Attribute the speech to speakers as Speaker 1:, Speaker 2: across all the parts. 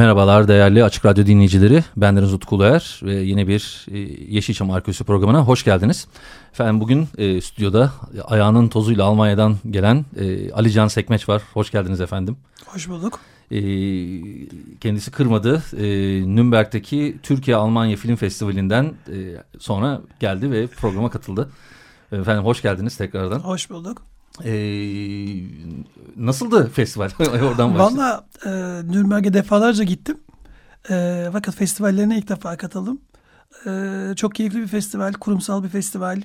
Speaker 1: Merhabalar değerli Açık Radyo dinleyicileri. Bendeniz Utku Uluer ve yine bir e, Yeşilçam Arkeolojisi programına hoş geldiniz. Efendim bugün e, stüdyoda ayağının tozuyla Almanya'dan gelen e, Ali Can Sekmeç var. Hoş geldiniz efendim.
Speaker 2: Hoş bulduk.
Speaker 1: E, kendisi kırmadı. E, Nürnberg'deki Türkiye-Almanya Film Festivali'nden e, sonra geldi ve programa katıldı. Efendim hoş geldiniz tekrardan.
Speaker 2: Hoş bulduk.
Speaker 1: Ee, nasıldı festival? Oradan
Speaker 2: Valla e, Nürnberg'e defalarca gittim. E, fakat festivallerine ilk defa katıldım. E, çok keyifli bir festival, kurumsal bir festival,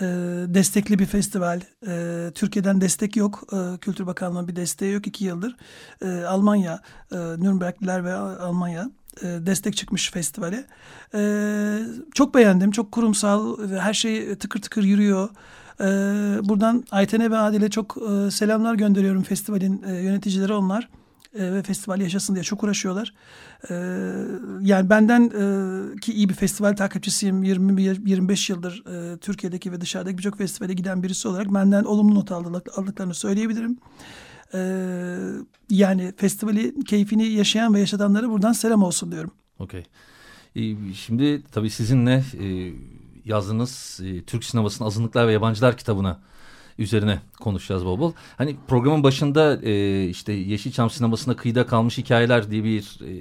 Speaker 2: e, destekli bir festival. E, Türkiye'den destek yok. E, Kültür Bakanlığı'nın bir desteği yok iki yıldır. E, Almanya, e, Nürnbergliler ve Almanya e, destek çıkmış festivale. E, çok beğendim. Çok kurumsal her şey tıkır tıkır yürüyor. Ee, buradan Ayten'e ve Adil'e çok e, selamlar gönderiyorum festivalin e, yöneticileri onlar. E, ve festival yaşasın diye çok uğraşıyorlar. E, yani benden e, ki iyi bir festival takipçisiyim. 20-25 yıldır e, Türkiye'deki ve dışarıdaki birçok festivale giden birisi olarak benden olumlu not aldık, aldıklarını söyleyebilirim. E, yani festivali keyfini yaşayan ve yaşatanlara buradan selam olsun diyorum.
Speaker 1: Okey. Şimdi tabii sizinle e, yazdığınız e, Türk sinemasının azınlıklar ve yabancılar kitabına üzerine konuşacağız bol bol. Hani programın başında e, işte Yeşilçam sinemasında kıyıda kalmış hikayeler diye bir e,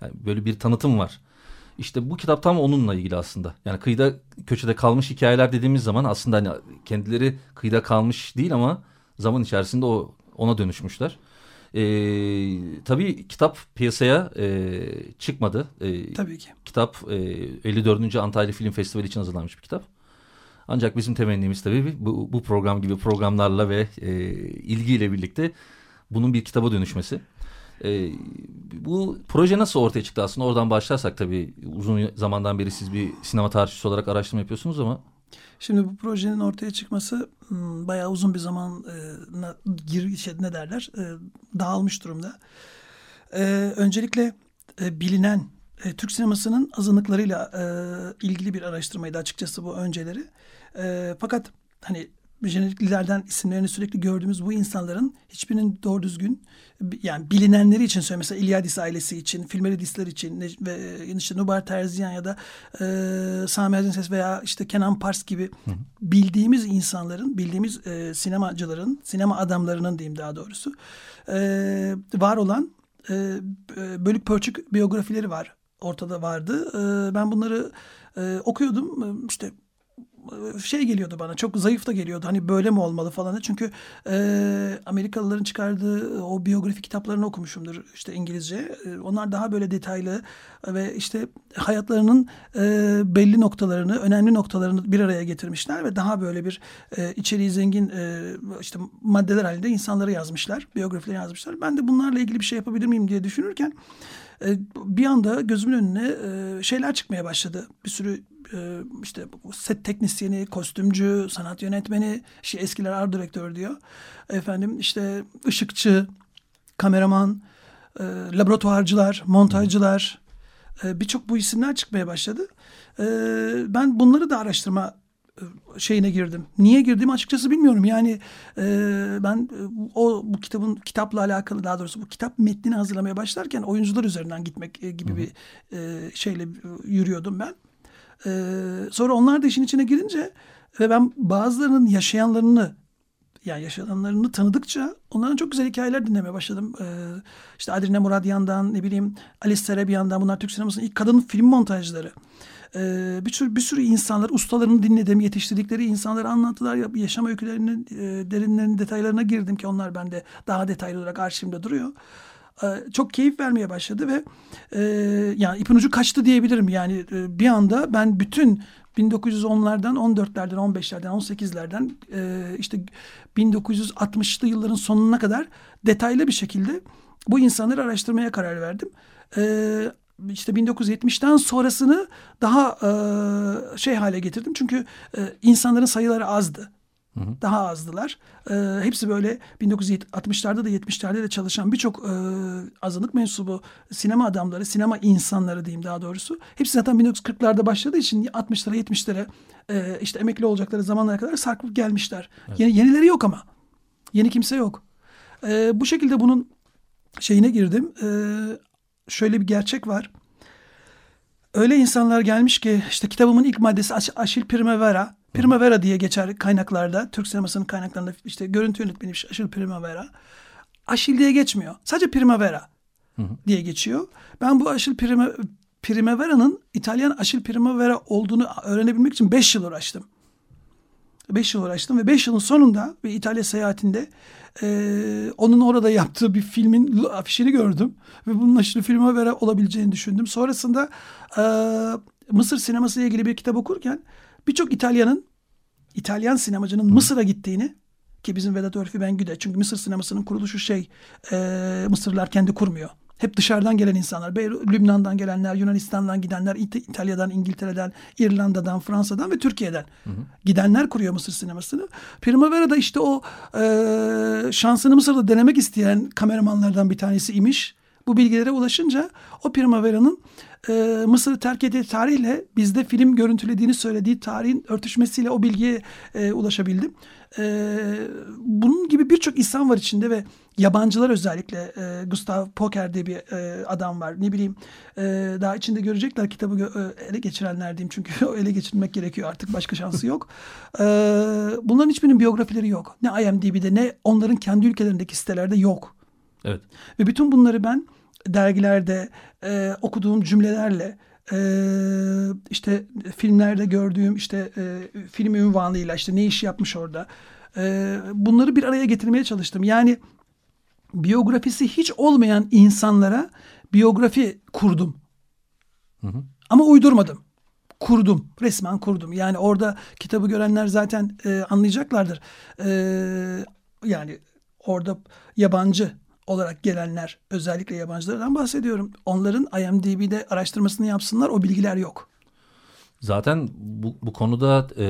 Speaker 1: yani böyle bir tanıtım var. İşte bu kitap tam onunla ilgili aslında. Yani kıyıda köşede kalmış hikayeler dediğimiz zaman aslında hani kendileri kıyıda kalmış değil ama zaman içerisinde o ona dönüşmüşler. E, tabii kitap piyasaya e, çıkmadı.
Speaker 2: E, tabii ki.
Speaker 1: Kitap e, 54. Antalya Film Festivali için hazırlanmış bir kitap. Ancak bizim temennimiz tabii bu, bu program gibi programlarla ve e, ilgiyle birlikte bunun bir kitaba dönüşmesi. E, bu proje nasıl ortaya çıktı aslında oradan başlarsak tabii uzun zamandan beri siz bir sinema tarihçisi olarak araştırma yapıyorsunuz ama
Speaker 2: Şimdi bu projenin ortaya çıkması hmm, bayağı uzun bir zaman e, gir şey, ne derler e, dağılmış durumda. E, öncelikle bilinen Türk sinemasının azınlıklarıyla ilgili bir araştırmaydı açıkçası bu önceleri. Fakat hani jeneriklilerden isimlerini sürekli gördüğümüz bu insanların hiçbirinin doğru düzgün yani bilinenleri için söylüyorum. Mesela İlyadis ailesi için, Filmeridisler için ve işte Nubar Terziyan ya da e, Sami Azinses veya işte Kenan Pars gibi hı hı. bildiğimiz insanların, bildiğimiz e, sinemacıların, sinema adamlarının diyeyim daha doğrusu e, var olan e, bölük pörçük biyografileri var. Ortada vardı. E, ben bunları e, okuyordum. İşte şey geliyordu bana çok zayıf da geliyordu. Hani böyle mi olmalı falan çünkü e, Amerikalıların çıkardığı o biyografi kitaplarını okumuşumdur işte İngilizce. E, onlar daha böyle detaylı ve işte hayatlarının e, belli noktalarını önemli noktalarını bir araya getirmişler ve daha böyle bir e, içeriği zengin e, işte maddeler halinde insanları yazmışlar biyografileri yazmışlar. Ben de bunlarla ilgili bir şey yapabilir miyim diye düşünürken e, bir anda gözümün önüne e, şeyler çıkmaya başladı. Bir sürü e, işte set teknisyeni, kostümcü, sanat yönetmeni, şey eskiler art direktör diyor. Efendim işte ışıkçı, kameraman, laboratuvarcılar, montajcılar birçok bu isimler çıkmaya başladı. Ben bunları da araştırma şeyine girdim. Niye girdim açıkçası bilmiyorum. Yani e, ben o bu kitabın kitapla alakalı daha doğrusu bu kitap metnini hazırlamaya başlarken oyuncular üzerinden gitmek e, gibi bir e, şeyle yürüyordum ben. E, sonra onlar da işin içine girince ve ben bazılarının yaşayanlarını yani yaşayanlarını tanıdıkça onların çok güzel hikayeler dinlemeye başladım. Ee, işte Adrine Muradyan'dan ne bileyim Alice Serebyan'dan bunlar Türk sinemasının ilk kadın film montajları e, bir sürü bir sürü insanlar ustalarını dinledim yetiştirdikleri insanları anlattılar yaşam öykülerinin e, derinlerinin detaylarına girdim ki onlar bende daha detaylı olarak arşivimde duruyor çok keyif vermeye başladı ve e, yani ipin ucu kaçtı diyebilirim yani e, bir anda ben bütün 1910'lardan, 14'lerden, 15'lerden, 18'lerden e, işte 1960'lı yılların sonuna kadar detaylı bir şekilde bu insanları araştırmaya karar verdim. E, işte 1970'ten sonrasını daha e, şey hale getirdim. Çünkü e, insanların sayıları azdı. Hı hı. Daha azdılar. E, hepsi böyle 1960'larda da 70'lerde de çalışan birçok e, azınlık mensubu sinema adamları, sinema insanları diyeyim daha doğrusu. Hepsi zaten 1940'larda başladığı için 60'lara 70'lere e, işte emekli olacakları zamanlara kadar sarkıp gelmişler. Evet. Yeni, yenileri yok ama. Yeni kimse yok. E, bu şekilde bunun şeyine girdim. E, şöyle bir gerçek var. Öyle insanlar gelmiş ki işte kitabımın ilk maddesi Aş Aşil Primavera. Primavera diye geçer kaynaklarda. Türk sinemasının kaynaklarında işte görüntü yönetmeni Aşil Primavera. Aşil diye geçmiyor. Sadece Primavera hı hı. diye geçiyor. Ben bu Aşil Prima, Primavera'nın İtalyan Aşil Primavera olduğunu öğrenebilmek için beş yıl uğraştım. Beş yıl uğraştım ve beş yılın sonunda bir İtalya seyahatinde e, onun orada yaptığı bir filmin afişini gördüm. Ve bunun aşırı Primavera olabileceğini düşündüm. Sonrasında e, Mısır sineması ile ilgili bir kitap okurken birçok İtalyanın İtalyan sinemacının Hı. Mısır'a gittiğini ki bizim Vedat Örfi Bengü'de çünkü Mısır sinemasının kuruluşu şey e, Mısırlılar kendi kurmuyor. Hep dışarıdan gelen insanlar. Lübnan'dan gelenler, Yunanistan'dan gidenler, İtalya'dan, İngiltere'den, İrlanda'dan, Fransa'dan ve Türkiye'den hı hı. gidenler kuruyor Mısır sinemasını. Primavera'da işte o e, şansını Mısır'da denemek isteyen kameramanlardan bir tanesi imiş. Bu bilgilere ulaşınca o Primavera'nın e, Mısır'ı terk ettiği tarihle bizde film görüntülediğini söylediği tarihin örtüşmesiyle o bilgiye e, ulaşabildim. E, bunun gibi birçok insan var içinde ve yabancılar özellikle e, Gustav Poker diye bir e, adam var. Ne bileyim e, daha içinde görecekler kitabı gö- e, ele geçirenler diyeyim çünkü o ele geçirmek gerekiyor artık başka şansı yok. e, bunların hiçbirinin biyografileri yok. Ne IMDb'de ne onların kendi ülkelerindeki sitelerde yok.
Speaker 1: Evet.
Speaker 2: Ve bütün bunları ben dergilerde e, okuduğum cümlelerle e, işte filmlerde gördüğüm işte e, film ünvanıyla işte ne iş yapmış orada e, bunları bir araya getirmeye çalıştım. Yani biyografisi hiç olmayan insanlara biyografi kurdum. Hı hı. Ama uydurmadım. Kurdum. Resmen kurdum. Yani orada kitabı görenler zaten e, anlayacaklardır. E, yani orada yabancı olarak gelenler özellikle yabancılardan bahsediyorum. Onların IMDb'de araştırmasını yapsınlar o bilgiler yok.
Speaker 1: Zaten bu, bu konuda e,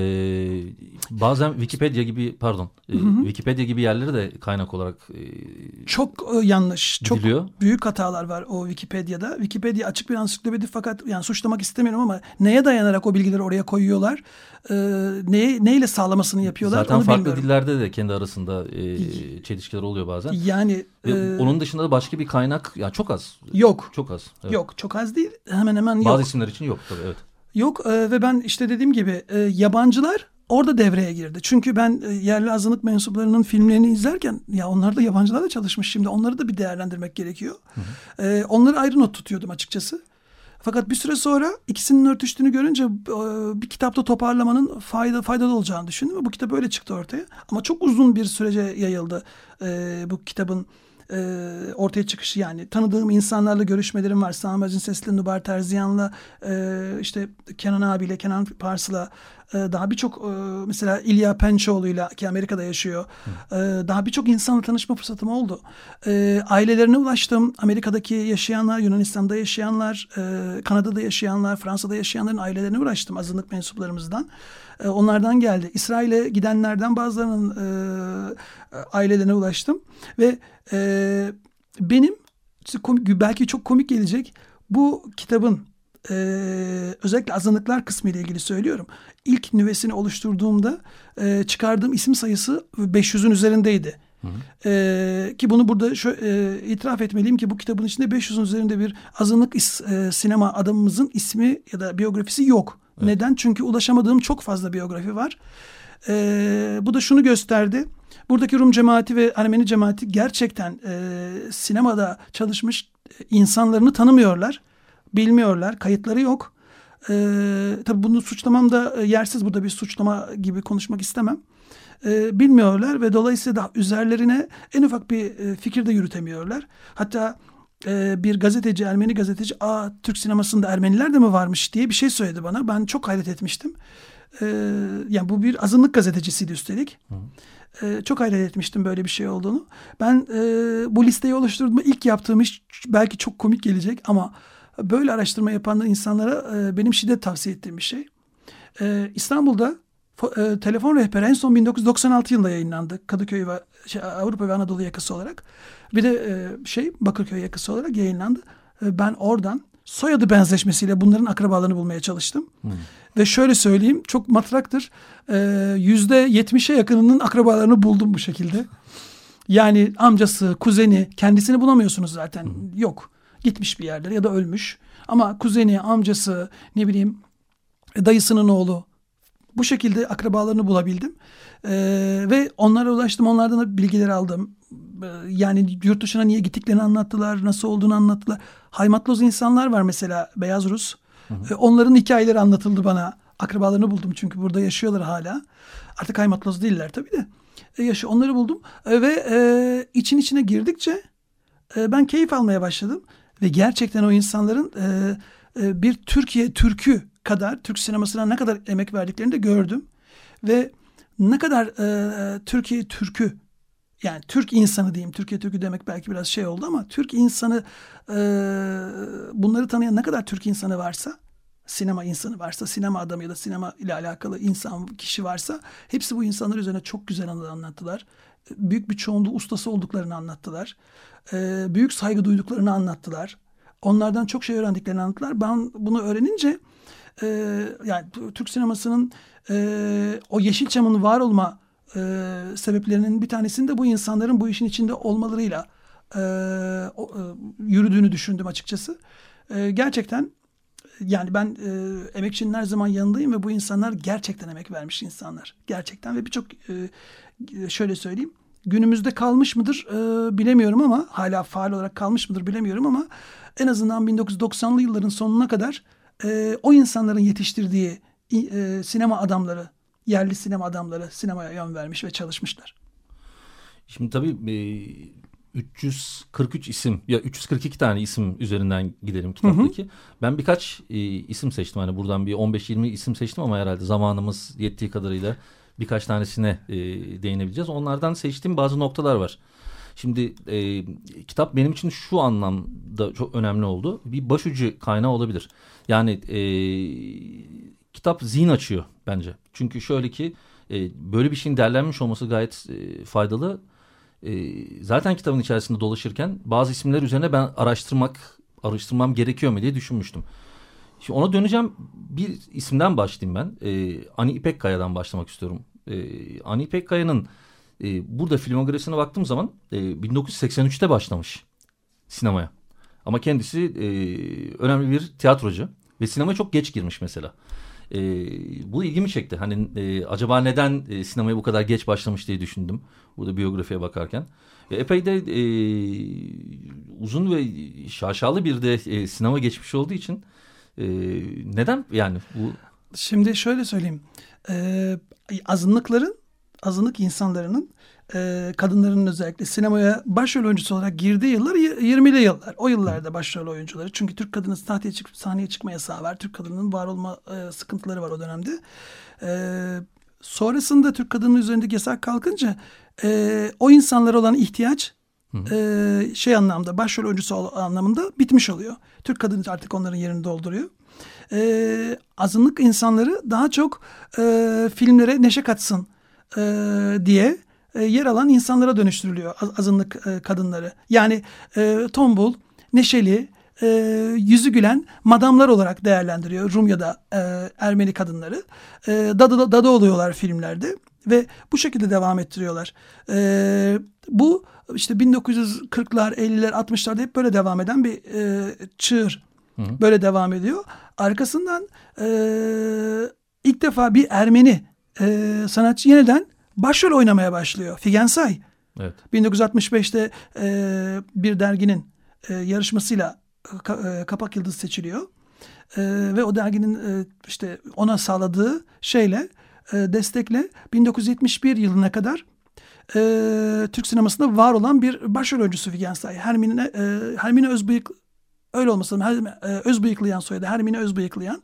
Speaker 1: bazen Wikipedia gibi pardon e, Wikipedia gibi yerleri de kaynak olarak
Speaker 2: e, çok e, yanlış çok büyük hatalar var o Wikipedia'da. Wikipedia açık bir ansiklopedi fakat yani suçlamak istemiyorum ama neye dayanarak o bilgileri oraya koyuyorlar? E, neye neyle sağlamasını yapıyorlar?
Speaker 1: Zaten onu farklı bilmiyorum. dillerde de kendi arasında e, çelişkiler oluyor bazen.
Speaker 2: Yani
Speaker 1: e, onun dışında da başka bir kaynak ya çok az.
Speaker 2: Yok.
Speaker 1: Çok az.
Speaker 2: Evet. Yok çok az değil. Hemen hemen yok.
Speaker 1: Bazı isimler için yok tabii evet.
Speaker 2: Yok e, ve ben işte dediğim gibi e, yabancılar orada devreye girdi. Çünkü ben e, yerli azınlık mensuplarının filmlerini izlerken ya onlar da yabancılarla çalışmış şimdi onları da bir değerlendirmek gerekiyor. Hı hı. E, onları ayrı not tutuyordum açıkçası. Fakat bir süre sonra ikisinin örtüştüğünü görünce e, bir kitapta toparlamanın fayda faydalı olacağını düşündüm ve bu kitap öyle çıktı ortaya. Ama çok uzun bir sürece yayıldı e, bu kitabın e, ortaya çıkışı yani tanıdığım insanlarla görüşmelerim var. Sami Sesli, Nubar Terziyan'la e, işte Kenan abiyle, Kenan Pars'la e, daha birçok e, mesela İlya Pençoğlu'yla ki Amerika'da yaşıyor. E, daha birçok insanla tanışma fırsatım oldu. E, ailelerine ulaştım. Amerika'daki yaşayanlar, Yunanistan'da yaşayanlar, e, Kanada'da yaşayanlar, Fransa'da yaşayanların ailelerine ulaştım azınlık mensuplarımızdan. E, onlardan geldi. İsrail'e gidenlerden bazılarının e, ailelerine ulaştım ve e, benim belki çok komik gelecek bu kitabın e, özellikle azınlıklar kısmı ile ilgili söylüyorum. İlk nüvesini oluşturduğumda e, çıkardığım isim sayısı 500'ün üzerindeydi. E, ki bunu burada şu, e, itiraf etmeliyim ki bu kitabın içinde 500'ün üzerinde bir azınlık is, e, sinema adamımızın ismi ya da biyografisi yok. Evet. Neden? Çünkü ulaşamadığım çok fazla biyografi var. E, bu da şunu gösterdi. Buradaki Rum cemaati ve Ermeni cemaati gerçekten e, sinemada çalışmış insanlarını tanımıyorlar. Bilmiyorlar. Kayıtları yok. E, tabii bunu suçlamam da e, yersiz. Burada bir suçlama gibi konuşmak istemem. E, bilmiyorlar ve dolayısıyla da üzerlerine en ufak bir e, fikir de yürütemiyorlar. Hatta e, bir gazeteci, Ermeni gazeteci, aa Türk sinemasında Ermeniler de mi varmış diye bir şey söyledi bana. Ben çok hayret etmiştim. E, yani bu bir azınlık gazetecisiydi üstelik. E, çok hayret etmiştim böyle bir şey olduğunu. Ben e, bu listeyi oluşturduğumda ilk yaptığım iş belki çok komik gelecek ama böyle araştırma yapan insanlara e, benim şiddet tavsiye ettiğim bir şey. E, İstanbul'da e, telefon rehberi en son 1996 yılında yayınlandı. Kadıköy ve şey, Avrupa ve Anadolu yakası olarak. Bir de e, şey Bakırköy yakası olarak yayınlandı. E, ben oradan soyadı benzeşmesiyle bunların akrabalarını bulmaya çalıştım. Hmm. Ve şöyle söyleyeyim çok matraktır. E, yüzde yetmişe yakınının akrabalarını buldum bu şekilde. Yani amcası, kuzeni kendisini bulamıyorsunuz zaten. Hmm. Yok. Gitmiş bir yerlere ya da ölmüş. Ama kuzeni, amcası, ne bileyim dayısının oğlu bu şekilde akrabalarını bulabildim. Ee, ve onlara ulaştım. Onlardan da bilgileri aldım. Ee, yani yurt dışına niye gittiklerini anlattılar. Nasıl olduğunu anlattılar. Haymatloz insanlar var mesela. Beyaz Rus. Hı hı. Ee, onların hikayeleri anlatıldı bana. Akrabalarını buldum çünkü burada yaşıyorlar hala. Artık haymatloz değiller tabii de. E, yaşı onları buldum. E, ve e, için içine girdikçe e, ben keyif almaya başladım. Ve gerçekten o insanların e, e, bir Türkiye Türkü kadar Türk sinemasına ne kadar emek verdiklerini de gördüm. Ve ne kadar e, Türkiye Türk'ü yani Türk insanı diyeyim. Türkiye Türk'ü demek belki biraz şey oldu ama Türk insanı e, bunları tanıyan ne kadar Türk insanı varsa sinema insanı varsa, sinema adamı ya da sinema ile alakalı insan, kişi varsa hepsi bu insanlar üzerine çok güzel anlattılar. Büyük bir çoğunluğu ustası olduklarını anlattılar. E, büyük saygı duyduklarını anlattılar. Onlardan çok şey öğrendiklerini anlattılar. Ben bunu öğrenince e, yani Türk sinemasının e, o Yeşilçam'ın var olma e, sebeplerinin bir tanesinin de bu insanların bu işin içinde olmalarıyla e, o, e, yürüdüğünü düşündüm açıkçası. E, gerçekten yani ben e, emekçinin her zaman yanındayım ve bu insanlar gerçekten emek vermiş insanlar. Gerçekten ve birçok e, şöyle söyleyeyim günümüzde kalmış mıdır e, bilemiyorum ama hala faal olarak kalmış mıdır bilemiyorum ama en azından 1990'lı yılların sonuna kadar e, o insanların yetiştirdiği e, sinema adamları, yerli sinema adamları sinemaya yön vermiş ve çalışmışlar.
Speaker 1: Şimdi tabii e, 343 isim ya 342 tane isim üzerinden gidelim kitaptaki. Hı hı. Ben birkaç e, isim seçtim. Hani buradan bir 15-20 isim seçtim ama herhalde zamanımız yettiği kadarıyla birkaç tanesine e, değinebileceğiz. Onlardan seçtiğim bazı noktalar var. Şimdi e, kitap benim için şu anlamda çok önemli oldu. Bir başucu kaynağı olabilir. Yani e, kitap zihin açıyor bence. Çünkü şöyle ki e, böyle bir şeyin derlenmiş olması gayet e, faydalı. E, zaten kitabın içerisinde dolaşırken bazı isimler üzerine ben araştırmak, araştırmam gerekiyor mu diye düşünmüştüm. Şimdi ona döneceğim. Bir isimden başlayayım ben. E, Ani İpekkaya'dan başlamak istiyorum. E, Ani İpekkaya'nın e, burada filmografisine baktığım zaman e, 1983'te başlamış sinemaya. Ama kendisi e, önemli bir tiyatrocu ve sinemaya çok geç girmiş mesela. E, bu ilgimi çekti. Hani e, acaba neden e, sinemaya bu kadar geç başlamış diye düşündüm. Burada biyografiye bakarken. E, epey de e, uzun ve şaşalı bir de e, sinema geçmiş olduğu için e, neden yani bu?
Speaker 2: Şimdi şöyle söyleyeyim. E, azınlıkların azınlık insanların e, kadınların özellikle sinemaya başrol oyuncusu olarak girdiği yıllar 20'li yıllar. O yıllarda başrol oyuncuları. Çünkü Türk kadının sahneye, çık sahneye çıkma yasağı var. Türk kadının var olma e, sıkıntıları var o dönemde. E, sonrasında Türk kadının üzerindeki yasak kalkınca e, o insanlara olan ihtiyaç e, şey anlamda başrol oyuncusu anlamında bitmiş oluyor. Türk kadını artık onların yerini dolduruyor. E, azınlık insanları daha çok e, filmlere neşe katsın e, diye e, yer alan insanlara dönüştürülüyor azınlık e, kadınları. Yani e, tombul, neşeli, e, yüzü gülen madamlar olarak değerlendiriyor Rum ya da e, Ermeni kadınları. E, dadı, dadı oluyorlar filmlerde ve bu şekilde devam ettiriyorlar. E, bu işte 1940'lar, 50'ler, 60'larda hep böyle devam eden bir e, çığır. Hı hı. Böyle devam ediyor. Arkasından e, ilk defa bir Ermeni e, sanatçı yeniden başrol oynamaya başlıyor. Figen Say. Evet. 1965'te e, bir derginin e, yarışmasıyla ka, e, kapak yıldız seçiliyor. E, ve o derginin e, işte ona sağladığı şeyle e, destekle 1971 yılına kadar e, Türk sinemasında var olan bir başrol oyuncusu Figen Say. Hermine, e, Hermine Özbıyık öyle olmasın. Her, e, Özbıyıklayan soyadı. Hermine Özbıyıklayan e,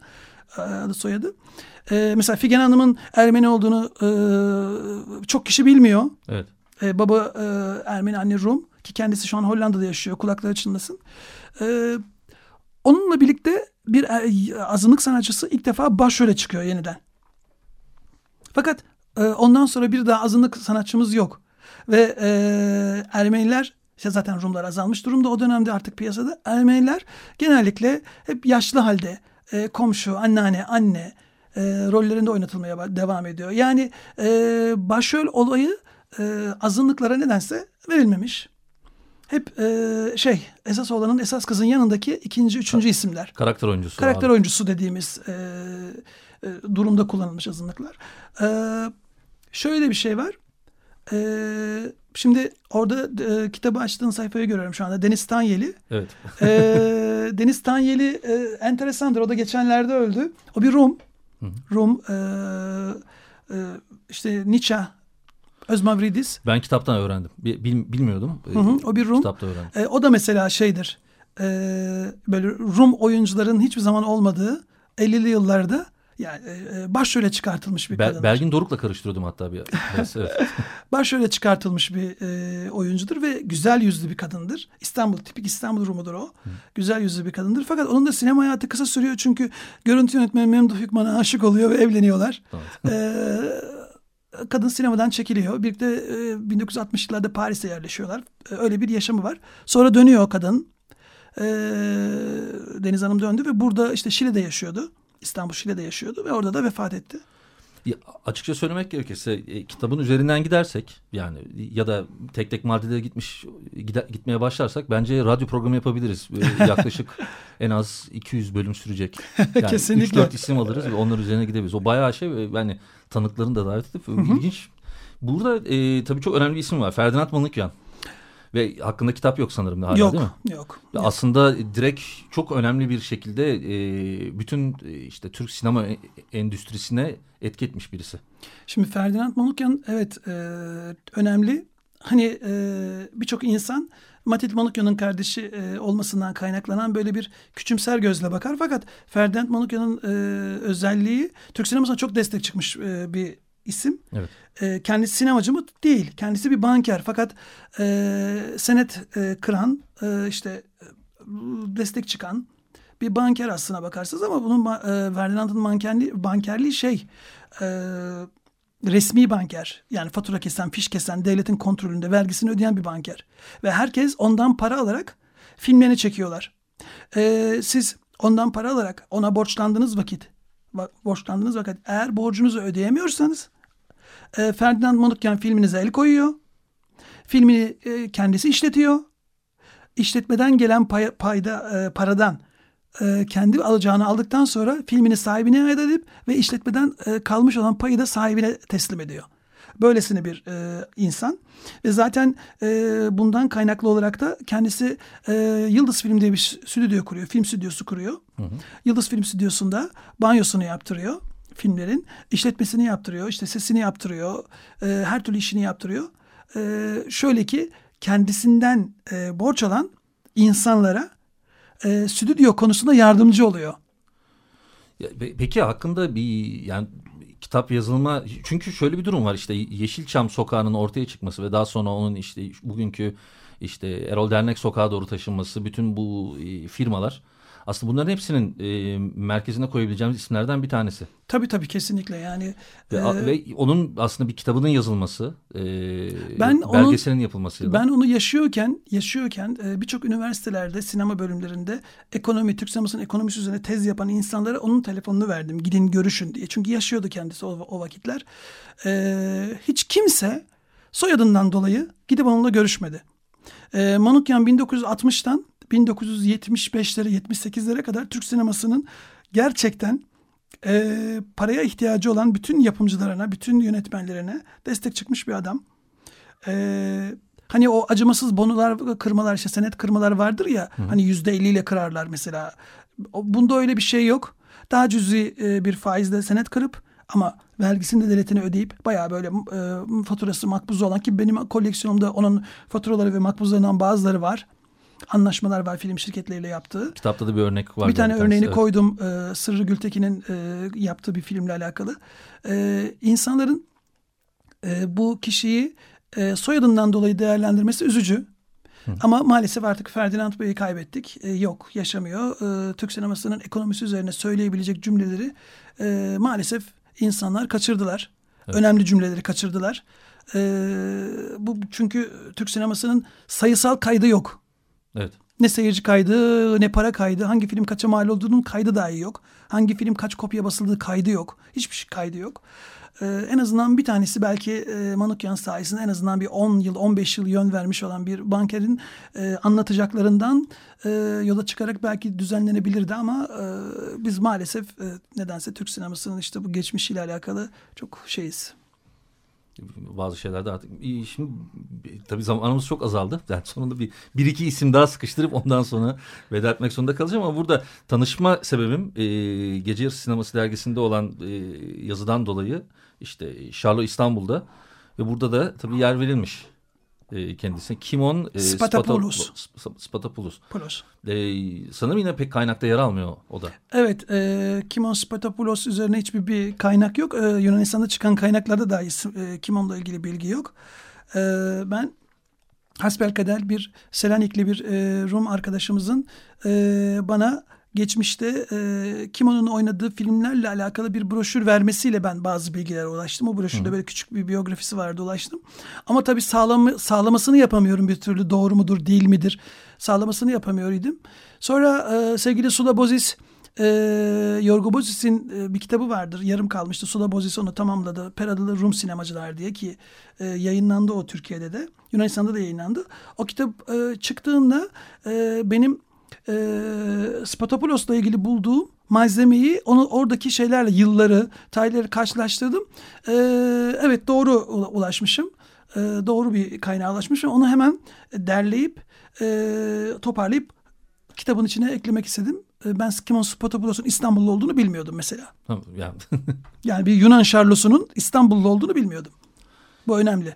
Speaker 2: adı soyadı. E, mesela Figen Hanım'ın Ermeni olduğunu e, çok kişi bilmiyor.
Speaker 1: Evet.
Speaker 2: E, baba e, Ermeni, anne Rum ki kendisi şu an Hollanda'da yaşıyor. Kulakları çınlasın. E, onunla birlikte bir e, azınlık sanatçısı ilk defa başrole çıkıyor yeniden. Fakat e, ondan sonra bir daha azınlık sanatçımız yok. Ve e, Ermeniler işte zaten Rumlar azalmış durumda o dönemde artık piyasada. Ermeniler genellikle hep yaşlı halde e, komşu, anneanne, anne e, rollerinde oynatılmaya devam ediyor. Yani e, başrol olayı e, azınlıklara nedense verilmemiş. Hep e, şey esas olanın esas kızın yanındaki ikinci, üçüncü isimler.
Speaker 1: Karakter oyuncusu.
Speaker 2: Karakter
Speaker 1: abi.
Speaker 2: oyuncusu dediğimiz e, e, durumda kullanılmış azınlıklar. E, şöyle bir şey var. E, şimdi orada e, kitabı açtığın sayfayı görüyorum şu anda. Deniz Tanyeli.
Speaker 1: Evet.
Speaker 2: e, Deniz Tanyeli e, enteresandır. O da geçenlerde öldü. O bir Rum.
Speaker 1: Hı hı.
Speaker 2: Rum e, e, işte Nietzsche Özmavridis.
Speaker 1: Ben kitaptan öğrendim. Bil- bil- bilmiyordum.
Speaker 2: Hı hı, o bir Rum.
Speaker 1: Kitapta öğrendim.
Speaker 2: E, o da mesela şeydir. E, böyle Rum oyuncuların hiçbir zaman olmadığı 50'li yıllarda yani e, başrole çıkartılmış bir
Speaker 1: Be-
Speaker 2: kadındır.
Speaker 1: Belgin Doruk'la karıştırıyordum hatta bir. Evet, evet.
Speaker 2: Başrole çıkartılmış bir e, oyuncudur ve güzel yüzlü bir kadındır. İstanbul tipik İstanbul Rumudur o. Güzel yüzlü bir kadındır. Fakat onun da sinema hayatı kısa sürüyor çünkü görüntü yönetmeni Memduh Hükman'a aşık oluyor ve evleniyorlar.
Speaker 1: Tamam.
Speaker 2: E, kadın sinemadan çekiliyor. Birlikte e, 1960'lı yıllarda Paris'e yerleşiyorlar. E, öyle bir yaşamı var. Sonra dönüyor o kadın. E, Deniz Hanım döndü ve burada işte Şile'de yaşıyordu. İstanbul Şile'de yaşıyordu ve orada da vefat etti.
Speaker 1: Ya, açıkça söylemek gerekirse e, kitabın üzerinden gidersek yani ya da tek tek maddelere gitmiş gide, gitmeye başlarsak bence radyo programı yapabiliriz. E, yaklaşık en az 200 bölüm sürecek. Yani
Speaker 2: Kesinlikle.
Speaker 1: 3-4 isim alırız ve onlar üzerine gidebiliriz. O bayağı şey ve yani tanıklarını da davet edip ilginç. Burada e, tabii çok önemli bir isim var. Ferdinand Manukyan. Ve hakkında kitap yok sanırım hala
Speaker 2: yok,
Speaker 1: değil mi?
Speaker 2: yok.
Speaker 1: Ya Aslında direkt çok önemli bir şekilde e, bütün e, işte Türk sinema e- endüstrisine etki etmiş birisi.
Speaker 2: Şimdi Ferdinand Manukyan evet e, önemli. Hani e, birçok insan Matilde Manukyan'ın kardeşi e, olmasından kaynaklanan böyle bir küçümser gözle bakar. Fakat Ferdinand Manukyan'ın e, özelliği Türk sinemasına çok destek çıkmış e, bir isim.
Speaker 1: Evet.
Speaker 2: E, kendisi sinemacı mı? Değil. Kendisi bir banker. Fakat e, senet e, kıran, e, işte e, destek çıkan bir banker aslına bakarsınız ama bunun e, Ferdinand'ın bankerliği, bankerliği şey e, resmi banker. Yani fatura kesen, fiş kesen, devletin kontrolünde vergisini ödeyen bir banker. Ve herkes ondan para alarak filmlerini çekiyorlar. E, siz ondan para alarak ona borçlandığınız vakit va- borçlandığınız vakit eğer borcunuzu ödeyemiyorsanız e, Ferdinand Manukyan filminize el koyuyor. Filmini e, kendisi işletiyor. İşletmeden gelen pay, payda e, paradan e, kendi alacağını aldıktan sonra filmini sahibine ait edip ve işletmeden e, kalmış olan payı da sahibine teslim ediyor. Böylesine bir e, insan ve zaten e, bundan kaynaklı olarak da kendisi e, Yıldız Film diye bir stüdyo kuruyor, film stüdyosu kuruyor. Yıldız Film Stüdyosu'nda banyosunu yaptırıyor filmlerin, işletmesini yaptırıyor, işte sesini yaptırıyor, e, her türlü işini yaptırıyor. E, şöyle ki kendisinden e, borç alan insanlara e, stüdyo konusunda yardımcı oluyor.
Speaker 1: Ya, pe- peki hakkında bir yani kitap yazılma çünkü şöyle bir durum var işte Yeşilçam sokağının ortaya çıkması ve daha sonra onun işte bugünkü işte Erol Dernek sokağa doğru taşınması bütün bu e, firmalar aslında bunların hepsinin e, merkezine koyabileceğimiz isimlerden bir tanesi.
Speaker 2: Tabii tabii kesinlikle yani.
Speaker 1: Ve,
Speaker 2: e,
Speaker 1: ve onun aslında bir kitabının yazılması, e,
Speaker 2: Ben
Speaker 1: belgeselin yapılması.
Speaker 2: Ben onu yaşıyorken, yaşıyorken e, birçok üniversitelerde, sinema bölümlerinde ekonomi, Türk sinemasının ekonomisi üzerine tez yapan insanlara onun telefonunu verdim. Gidin görüşün diye. Çünkü yaşıyordu kendisi o, o vakitler. E, hiç kimse soyadından dolayı gidip onunla görüşmedi. E, Manukyan 1960'tan 1975'lere 78'lere kadar Türk sinemasının gerçekten e, paraya ihtiyacı olan bütün yapımcılarına, bütün yönetmenlerine destek çıkmış bir adam. E, hani o acımasız bonular kırmalar işte senet kırmalar vardır ya hani yüzde ile kırarlar mesela. Bunda öyle bir şey yok. Daha cüzi e, bir faizle senet kırıp Ama vergisini de devletine ödeyip bayağı böyle e, faturası makbuz olan ki benim koleksiyonumda onun faturaları ve makbuzlarından bazıları var. Anlaşmalar var film şirketleriyle yaptığı.
Speaker 1: Kitapta da bir örnek var.
Speaker 2: Bir tane
Speaker 1: zaten.
Speaker 2: örneğini
Speaker 1: Evet.
Speaker 2: koydum e, Sırrı Gültekin'in e, yaptığı bir filmle alakalı. E, insanların e, bu kişiyi e, soyadından dolayı değerlendirmesi üzücü. Ama maalesef artık Ferdinand Bey'i kaybettik. E, yok, yaşamıyor. E, Türk sinemasının ekonomisi üzerine söyleyebilecek cümleleri e, maalesef insanlar kaçırdılar. Önemli cümleleri kaçırdılar. E, bu çünkü Türk sinemasının sayısal kaydı yok.
Speaker 1: Evet.
Speaker 2: Ne seyirci kaydı, ne para kaydı, hangi film kaça mal olduğunun kaydı dahi yok. Hangi film kaç kopya basıldığı kaydı yok. Hiçbir şey kaydı yok. Ee, en azından bir tanesi belki e, Manukyan sayesinde en azından bir 10 yıl, 15 yıl yön vermiş olan bir bankerin e, anlatacaklarından e, yola çıkarak belki düzenlenebilirdi ama e, biz maalesef e, nedense Türk sinemasının işte bu geçmişiyle alakalı çok şeyiz.
Speaker 1: Bazı şeylerde artık şimdi tabii zamanımız çok azaldı. Yani sonunda bir, bir iki isim daha sıkıştırıp ondan sonra veda etmek zorunda kalacağım ama burada tanışma sebebim e, Gece Yarısı Sineması dergisinde olan e, yazıdan dolayı işte Şarlo İstanbul'da ve burada da tabii yer verilmiş e, kendisine. Kimon e,
Speaker 2: Spatopoulos.
Speaker 1: Spatopoulos.
Speaker 2: Polos.
Speaker 1: E, sanırım yine pek kaynakta yer almıyor o da.
Speaker 2: Evet, e, Kimon Spatopoulos üzerine hiçbir bir kaynak yok. E, Yunanistan'da çıkan kaynaklarda dahi e, Kimon'la ilgili bilgi yok. E, ben hasbelkader bir Selanikli bir e, Rum arkadaşımızın e, bana geçmişte e, Kimon'un oynadığı filmlerle alakalı bir broşür vermesiyle ben bazı bilgilere ulaştım. O broşürde böyle küçük bir biyografisi vardı ulaştım. Ama tabii sağlam, sağlamasını yapamıyorum bir türlü doğru mudur değil midir sağlamasını yapamıyor idim. Sonra e, sevgili Sula Bozis e, Yorgo Bozis'in e, bir kitabı vardır. Yarım kalmıştı. Sula Bozis onu tamamladı. Peradalı Rum Sinemacılar diye ki e, yayınlandı o Türkiye'de de. Yunanistan'da da yayınlandı. O kitap e, çıktığında e, benim e, Spatopoulos'la ilgili bulduğum malzemeyi onu oradaki şeylerle yılları, tarihleri karşılaştırdım. E, evet doğru ula- ulaşmışım. E, doğru bir kaynağa ulaşmışım. Onu hemen derleyip e, toparlayıp kitabın içine eklemek istedim. E, Ben Kimon Spatopoulos'un İstanbullu olduğunu bilmiyordum mesela.
Speaker 1: Yani
Speaker 2: Yani bir Yunan Şarlosu'nun İstanbullu olduğunu bilmiyordum. Bu önemli.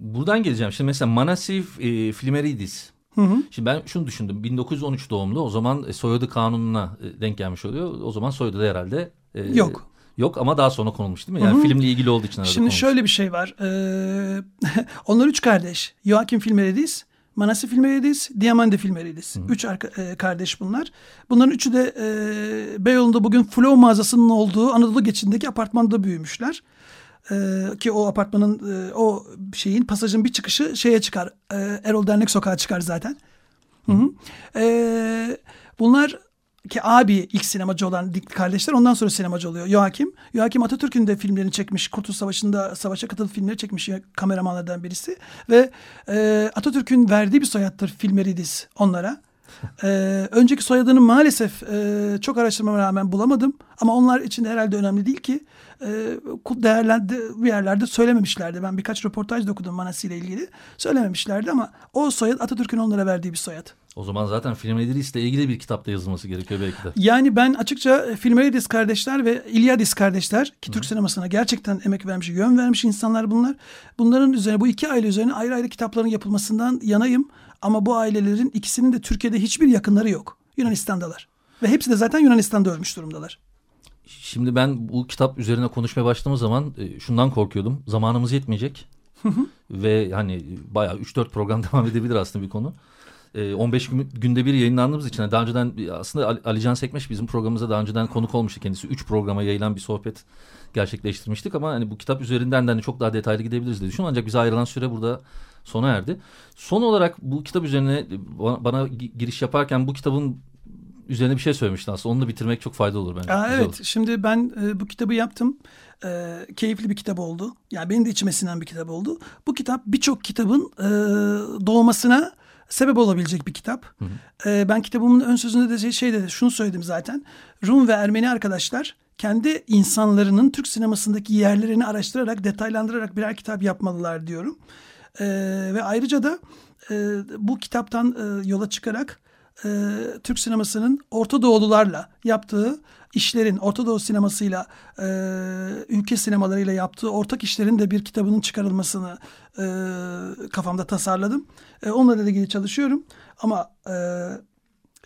Speaker 1: buradan geleceğim. Şimdi mesela Manasif e, Flimeridis.
Speaker 2: Hı hı.
Speaker 1: Şimdi ben şunu düşündüm. 1913 doğumlu. O zaman e, soyadı kanununa e, denk gelmiş oluyor. O zaman soyadı da herhalde e,
Speaker 2: Yok.
Speaker 1: Yok ama daha sonra konulmuş değil mi? Yani
Speaker 2: Hı hı.
Speaker 1: filmle ilgili olduğu için
Speaker 2: Şimdi
Speaker 1: konulmuş.
Speaker 2: şöyle bir şey var. Ee, onlar üç kardeş. Joachim Filmeridis, Manasi Filmeridis, Diamande Filmeridis. Üç arka- e, kardeş bunlar. Bunların üçü de e, Beyoğlu'nda bugün Flow mağazasının olduğu Anadolu geçidindeki apartmanda büyümüşler. Ee, ki o apartmanın e, o şeyin pasajın bir çıkışı şeye çıkar. E, Erol Dernek Sokağı çıkar zaten. Hı hı. Ee, bunlar ki abi ilk sinemacı olan kardeşler ondan sonra sinemacı oluyor. Joachim. Joachim Atatürk'ün de filmlerini çekmiş. Kurtuluş Savaşı'nda savaşa katılıp filmleri çekmiş kameramanlardan birisi. Ve e, Atatürk'ün verdiği bir soyattır Filmeridis onlara. Ee, önceki soyadını maalesef e, çok araştırmama rağmen bulamadım. Ama onlar için de herhalde önemli değil ki. E, değerlendi bir yerlerde söylememişlerdi. Ben birkaç röportaj da okudum Manasi ile ilgili. Söylememişlerdi ama o soyad Atatürk'ün onlara verdiği bir soyad.
Speaker 1: O zaman zaten film ile ilgili bir kitapta yazılması gerekiyor belki de.
Speaker 2: Yani ben açıkça Filmeridis kardeşler ve İlyadis kardeşler ki Türk sinemasına gerçekten emek vermiş, yön vermiş insanlar bunlar. Bunların üzerine bu iki aile üzerine ayrı ayrı kitapların yapılmasından yanayım. Ama bu ailelerin ikisinin de Türkiye'de hiçbir yakınları yok. Yunanistan'dalar. Ve hepsi de zaten Yunanistan'da ölmüş durumdalar.
Speaker 1: Şimdi ben bu kitap üzerine konuşmaya başladığım zaman e, şundan korkuyordum. Zamanımız yetmeyecek. Ve hani bayağı 3-4 program devam edebilir aslında bir konu. E, 15 gün, günde bir yayınlandığımız için daha önceden aslında Ali- Alican Sekmeş bizim programımıza daha önceden konuk olmuştu kendisi. 3 programa yayılan bir sohbet gerçekleştirmiştik ama hani bu kitap üzerinden de hani çok daha detaylı gidebiliriz diye düşünüyorum. Ancak bize ayrılan süre burada sona erdi. Son olarak bu kitap üzerine bana, bana gi- giriş yaparken bu kitabın üzerine bir şey söylemiştin aslında. Onu da bitirmek çok faydalı olur bence.
Speaker 2: Aa,
Speaker 1: Güzel
Speaker 2: evet
Speaker 1: olur.
Speaker 2: şimdi ben e, bu kitabı yaptım. E, keyifli bir kitap oldu. Yani benim de içime sinen bir kitap oldu. Bu kitap birçok kitabın e, doğmasına sebep olabilecek bir kitap. E, ben kitabımın ön sözünde de şey, şey dedi, şunu söyledim zaten. Rum ve Ermeni arkadaşlar kendi insanlarının Türk sinemasındaki yerlerini araştırarak, detaylandırarak birer kitap yapmalılar diyorum. E, ve ayrıca da e, bu kitaptan e, yola çıkarak e, Türk sinemasının Orta Doğulularla yaptığı işlerin, Orta Doğu sinemasıyla, e, ülke sinemalarıyla yaptığı ortak işlerin de bir kitabının çıkarılmasını e, kafamda tasarladım. E, onunla ilgili çalışıyorum. Ama e,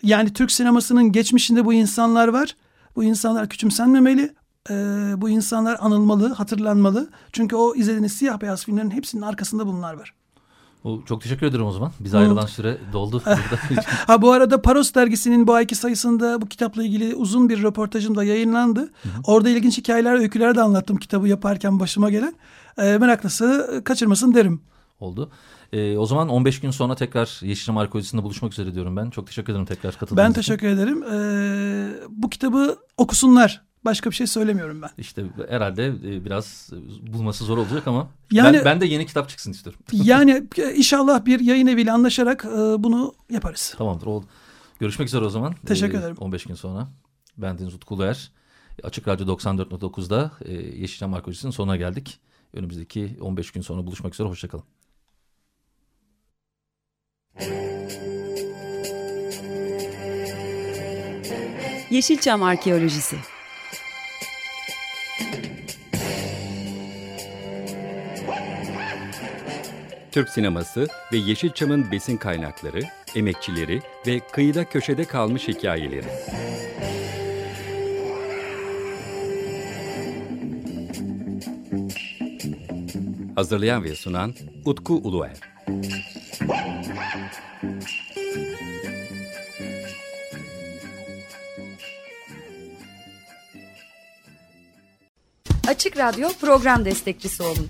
Speaker 2: yani Türk sinemasının geçmişinde bu insanlar var. Bu insanlar küçümsenmemeli. E, bu insanlar anılmalı, hatırlanmalı. Çünkü o izlediğiniz siyah beyaz filmlerin hepsinin arkasında bunlar var.
Speaker 1: O, çok teşekkür ederim o zaman. Bize ayrılan süre doldu. burada.
Speaker 2: ha bu arada Paros dergisinin bu ayki sayısında bu kitapla ilgili uzun bir röportajım da yayınlandı. Hı hı. Orada ilginç hikayeler, öyküler de anlattım kitabı yaparken başıma gelen. E, meraklısı kaçırmasın derim.
Speaker 1: Oldu. E, o zaman 15 gün sonra tekrar Yeşilçam Arkeolojisi'nde buluşmak üzere diyorum ben. Çok teşekkür ederim tekrar katıldığınız
Speaker 2: Ben teşekkür için. ederim. E, bu kitabı okusunlar. Başka bir şey söylemiyorum ben.
Speaker 1: İşte herhalde biraz bulması zor olacak ama yani, ben, ben de yeni kitap çıksın istiyorum.
Speaker 2: yani inşallah bir yayın eviyle anlaşarak bunu yaparız.
Speaker 1: Tamamdır oldu. Görüşmek üzere o zaman.
Speaker 2: Teşekkür ederim.
Speaker 1: 15 gün sonra. Ben Deniz Utku Uluer. Açık Radyo 94.9'da Yeşilçam Arkeolojisi'nin sonuna geldik. Önümüzdeki 15 gün sonra buluşmak üzere. Hoşçakalın.
Speaker 3: Yeşilçam Arkeolojisi
Speaker 4: Türk sineması ve Yeşilçam'ın besin kaynakları, emekçileri ve kıyıda köşede kalmış hikayeleri. Hazırlayan ve sunan Utku Uluer.
Speaker 3: Açık Radyo program destekçisi olun.